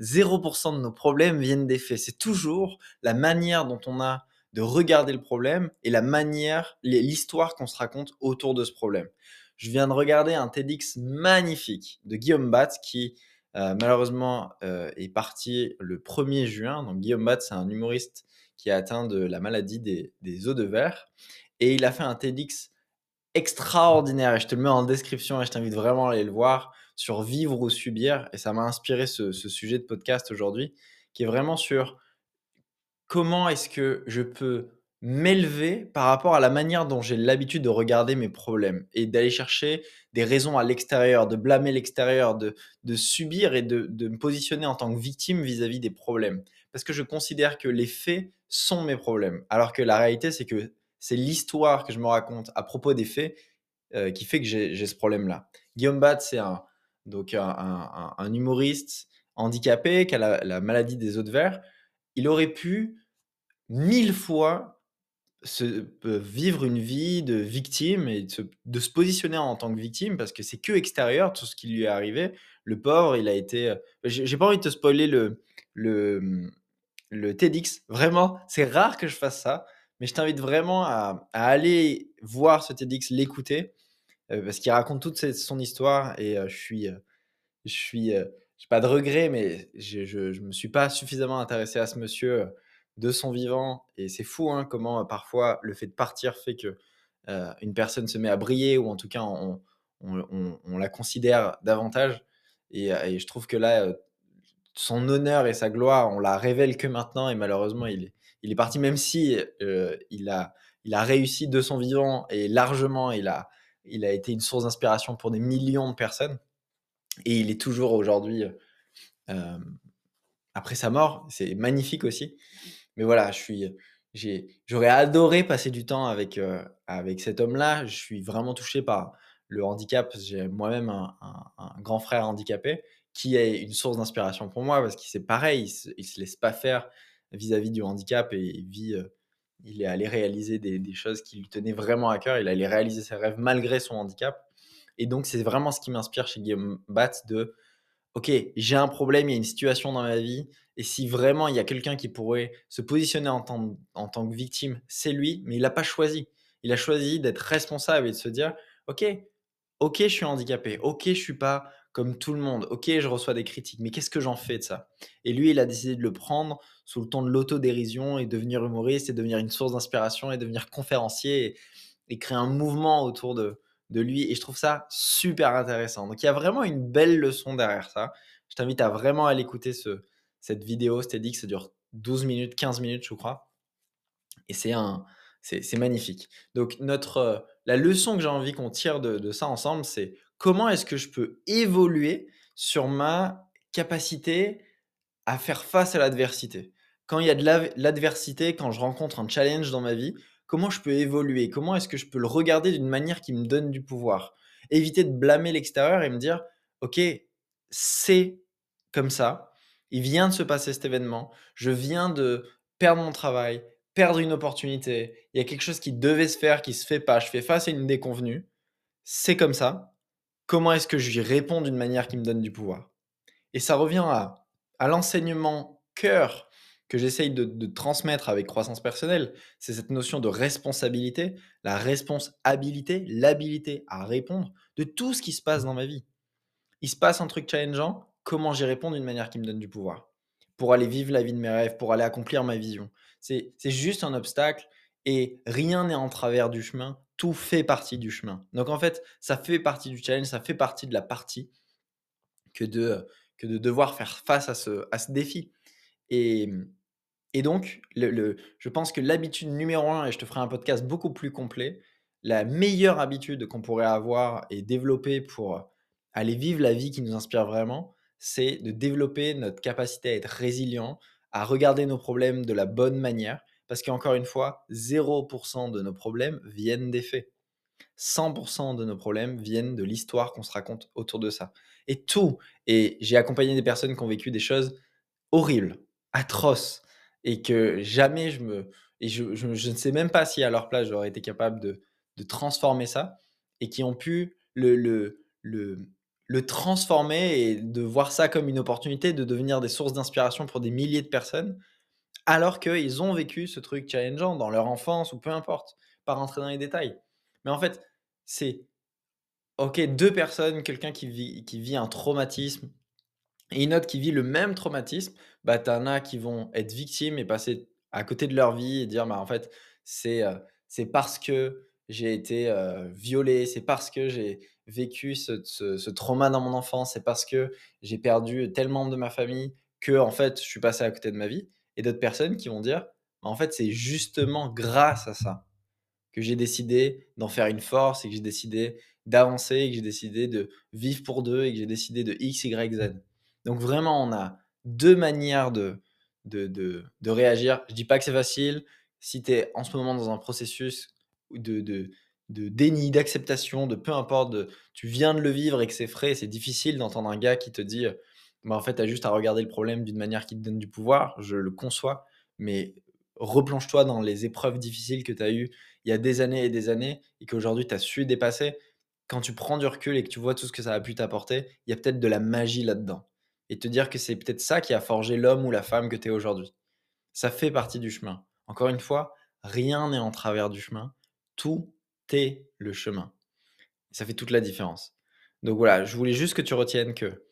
0% de nos problèmes viennent des faits. C'est toujours la manière dont on a de regarder le problème et la manière, l'histoire qu'on se raconte autour de ce problème. Je viens de regarder un TEDx magnifique de Guillaume Batz qui euh, malheureusement euh, est parti le 1er juin. Donc Guillaume Batz, c'est un humoriste qui a atteint de la maladie des, des os de verre et il a fait un TEDx extraordinaire et je te le mets en description et je t'invite vraiment à aller le voir sur vivre ou subir et ça m'a inspiré ce, sujet de podcast aujourd'hui qui est vraiment sur comment est-ce que je peux m'élever par rapport à la manière dont j'ai l'habitude de regarder mes problèmes et d'aller chercher des raisons à l'extérieur, de blâmer l'extérieur, de, subir et de, me positionner en tant que victime vis-à-vis -vis des problèmes. Parce que je considère que les faits sont mes problèmes, alors que la réalité c'est que c'est l'histoire que je me raconte à propos des faits euh, qui fait que j'ai ce problème-là. Guillaume Bat, c'est un, donc un, humoriste handicapé qui a la, maladie des os de verre. Il aurait pu mille fois euh, vivre une vie de victime et de se, positionner en tant que victime parce que c'est que extérieur tout ce qui lui est arrivé. Le pauvre, il a été. Euh, j'ai pas envie de te spoiler le, le, le TEDx. Vraiment, c'est rare que je fasse ça. Mais je t'invite vraiment à, aller voir ce TEDx, l'écouter, parce qu'il raconte toute son histoire et euh, je suis, euh, je suis, j'ai pas de regret, mais je, ne me suis pas suffisamment intéressé à ce monsieur de son vivant et c'est fou hein, comment parfois le fait de partir fait que une personne se met à briller ou en tout cas on, on, la considère davantage et, et, je trouve que là son honneur et sa gloire on la révèle que maintenant et malheureusement il est il est parti même si euh, il, a, il a réussi de son vivant et largement, il a, il a été une source d'inspiration pour des millions de personnes. Et il est toujours aujourd'hui, euh, après sa mort, c'est magnifique aussi. Mais voilà, suis, j'aurais adoré passer du temps avec, euh, avec cet homme-là. Je suis vraiment touché par le handicap. J'ai moi-même un, grand frère handicapé qui est une source d'inspiration pour moi parce qu'il c'est pareil, il ne se laisse pas faire vis-à-vis du handicap et il vit, euh, il est allé réaliser des, choses qui lui tenaient vraiment à cœur. Il allait réaliser ses rêves malgré son handicap. Et donc, c'est vraiment ce qui m'inspire chez Guillaume Batz de OK, j'ai un problème, il y a une situation dans ma vie. Et si vraiment il y a quelqu'un qui pourrait se positionner en tant, que victime, c'est lui, mais il n'a pas choisi. Il a choisi d'être responsable et de se dire OK, OK, je suis handicapé. OK, je suis pas comme tout le monde. Ok, je reçois des critiques, mais qu'est-ce que j'en fais de ça? Et lui, il a décidé de le prendre sous le ton de l'autodérision et devenir humoriste et devenir une source d'inspiration et devenir conférencier et, créer un mouvement autour de, de lui. Et je trouve ça super intéressant. Donc il y a vraiment une belle leçon derrière ça. Je t'invite à vraiment aller écouter ce, cette vidéo. C'était dit que ça dure 12 minutes, 15 minutes, je crois. Et c'est un, c'est magnifique. Donc notre, la leçon que j'ai envie qu'on tire de ça ensemble, c'est comment est-ce que je peux évoluer sur ma capacité à faire face à l'adversité? Quand il y a de l'adversité, quand je rencontre un challenge dans ma vie, comment je peux évoluer? Comment est-ce que je peux le regarder d'une manière qui me donne du pouvoir? Éviter de blâmer l'extérieur et me dire, OK, c'est comme ça, il vient de se passer cet événement, je viens de perdre mon travail, perdre une opportunité, il y a quelque chose qui devait se faire, qui se fait pas, je fais face à une déconvenue, c'est comme ça, comment est-ce que je lui réponds d'une manière qui me donne du pouvoir? Et ça revient à, à l'enseignement cœur que j'essaye de, transmettre avec croissance personnelle, c'est cette notion de responsabilité, la responsabilité, l'habilité à répondre de tout ce qui se passe dans ma vie. Il se passe un truc challengeant, comment j'y réponds d'une manière qui me donne du pouvoir? Pour aller vivre la vie de mes rêves, pour aller accomplir ma vision. C'est juste un obstacle et rien n'est en travers du chemin tout fait partie du chemin. Donc en fait, ça fait partie du challenge, ça fait partie de la partie que de, que de devoir faire face à ce, à ce défi. Et, et donc, le, je pense que l'habitude numéro un, et je te ferai un podcast beaucoup plus complet, la meilleure habitude qu'on pourrait avoir et développer pour aller vivre la vie qui nous inspire vraiment, c'est de développer notre capacité à être résilient, à regarder nos problèmes de la bonne manière, parce qu'encore une fois, 0% de nos problèmes viennent des faits. 100% de nos problèmes viennent de l'histoire qu'on se raconte autour de ça. Et tout, et j'ai accompagné des personnes qui ont vécu des choses horribles, atroces, et que jamais je me... Et je, ne sais même pas si à leur place j'aurais été capable de, transformer ça, et qui ont pu le transformer et de voir ça comme une opportunité de devenir des sources d'inspiration pour des milliers de personnes, alors qu'ils ont vécu ce truc challengeant dans leur enfance ou peu importe, pas rentrer dans les détails. Mais en fait, c'est ok, deux personnes, quelqu'un qui vit, qui vit un traumatisme et une autre qui vit le même traumatisme, bah, tu en as qui vont être victimes et passer à côté de leur vie et dire, bah, en fait, c'est parce que j'ai été violé, c'est parce que j'ai vécu ce, ce, trauma dans mon enfance, c'est parce que j'ai perdu tel membre de ma famille que en fait je suis passé à côté de ma vie. Et d'autres personnes qui vont dire, bah, en fait c'est justement grâce à ça que j'ai décidé d'en faire une force et que j'ai décidé d'avancer et que j'ai décidé de vivre pour deux et que j'ai décidé de X, Y, Z. Donc vraiment, on a deux manières de, de, de, réagir. Je dis pas que c'est facile. Si tu es en ce moment dans un processus de, de, de déni, d'acceptation, de peu importe, de, tu viens de le vivre et que c'est frais, c'est difficile d'entendre un gars qui te dit bah en fait, tu as juste à regarder le problème d'une manière qui te donne du pouvoir. Je le conçois, mais replonge-toi dans les épreuves difficiles que tu as eues il y a des années et des années et qu'aujourd'hui tu as su dépasser. Quand tu prends du recul et que tu vois tout ce que ça a pu t'apporter, il y a peut-être de la magie là-dedans. Et te dire que c'est peut-être ça qui a forgé l'homme ou la femme que tu es aujourd'hui. Ça fait partie du chemin. Encore une fois, rien n'est en travers du chemin. Tout est le chemin. ça fait toute la différence. Donc voilà, je voulais juste que tu retiennes que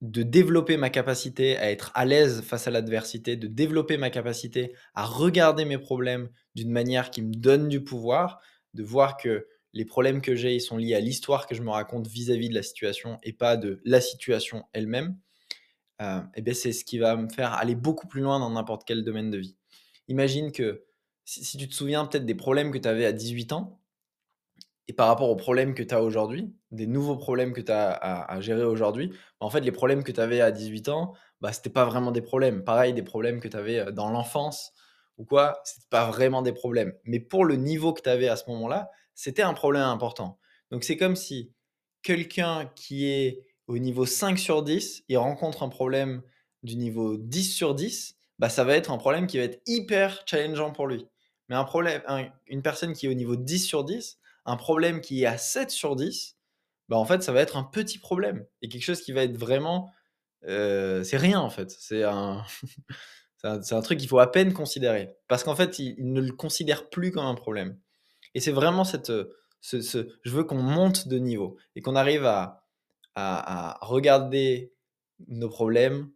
de développer ma capacité à être à l'aise face à l'adversité, de développer ma capacité à regarder mes problèmes d'une manière qui me donne du pouvoir, de voir que les problèmes que j'ai, sont liés à l'histoire que je me raconte vis-à-vis de la situation et pas de la situation elle-même, euh, et bien c'est ce qui va me faire aller beaucoup plus loin dans n'importe quel domaine de vie. Imagine que si, tu te souviens peut-être des problèmes que tu avais à 18 ans, et par rapport aux problèmes que tu as aujourd'hui, des nouveaux problèmes que tu as à, gérer aujourd'hui, bah, en fait, les problèmes que tu avais à 18 ans, bah, ce n'était pas vraiment des problèmes. Pareil, des problèmes que tu avais dans l'enfance ou quoi, ce pas vraiment des problèmes. Mais pour le niveau que tu avais à ce moment-là, c'était un problème important. Donc, c'est comme si quelqu'un qui est au niveau 5 sur 10, il rencontre un problème du niveau 10 sur 10, bah, ça va être un problème qui va être hyper challengeant pour lui. Mais un problème, une personne qui est au niveau 10 sur 10, un problème qui est à 7 sur 10, bah en fait, ça va être un petit problème. Et quelque chose qui va être vraiment. Euh, c'est rien, en fait. C'est un, c'est un, truc qu'il faut à peine considérer. Parce qu'en fait, il, ne le considère plus comme un problème. Et c'est vraiment cette. Ce, ce, je veux qu'on monte de niveau et qu'on arrive à, à, regarder nos problèmes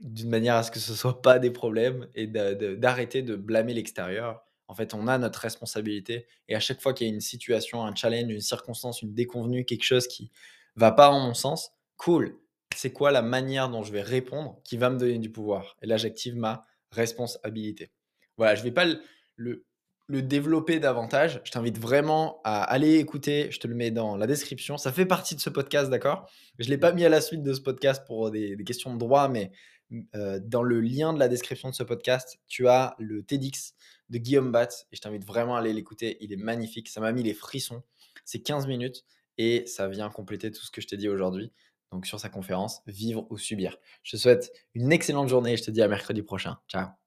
d'une manière à ce que ce ne soit pas des problèmes et d'arrêter de blâmer l'extérieur en fait, on a notre responsabilité. Et à chaque fois qu'il y a une situation, un challenge, une circonstance, une déconvenue, quelque chose qui va pas en mon sens, cool. C'est quoi la manière dont je vais répondre qui va me donner du pouvoir? Et là, j'active ma responsabilité. Voilà, je ne vais pas le, le, développer davantage. Je t'invite vraiment à aller écouter. Je te le mets dans la description. Ça fait partie de ce podcast, d'accord? Je ne l'ai pas mis à la suite de ce podcast pour des, questions de droit, mais euh, dans le lien de la description de ce podcast, tu as le TEDx de Guillaume Batz et je t'invite vraiment à aller l'écouter. Il est magnifique. Ça m'a mis les frissons. C'est 15 minutes et ça vient compléter tout ce que je t'ai dit aujourd'hui. Donc sur sa conférence, vivre ou subir. Je te souhaite une excellente journée et je te dis à mercredi prochain. Ciao.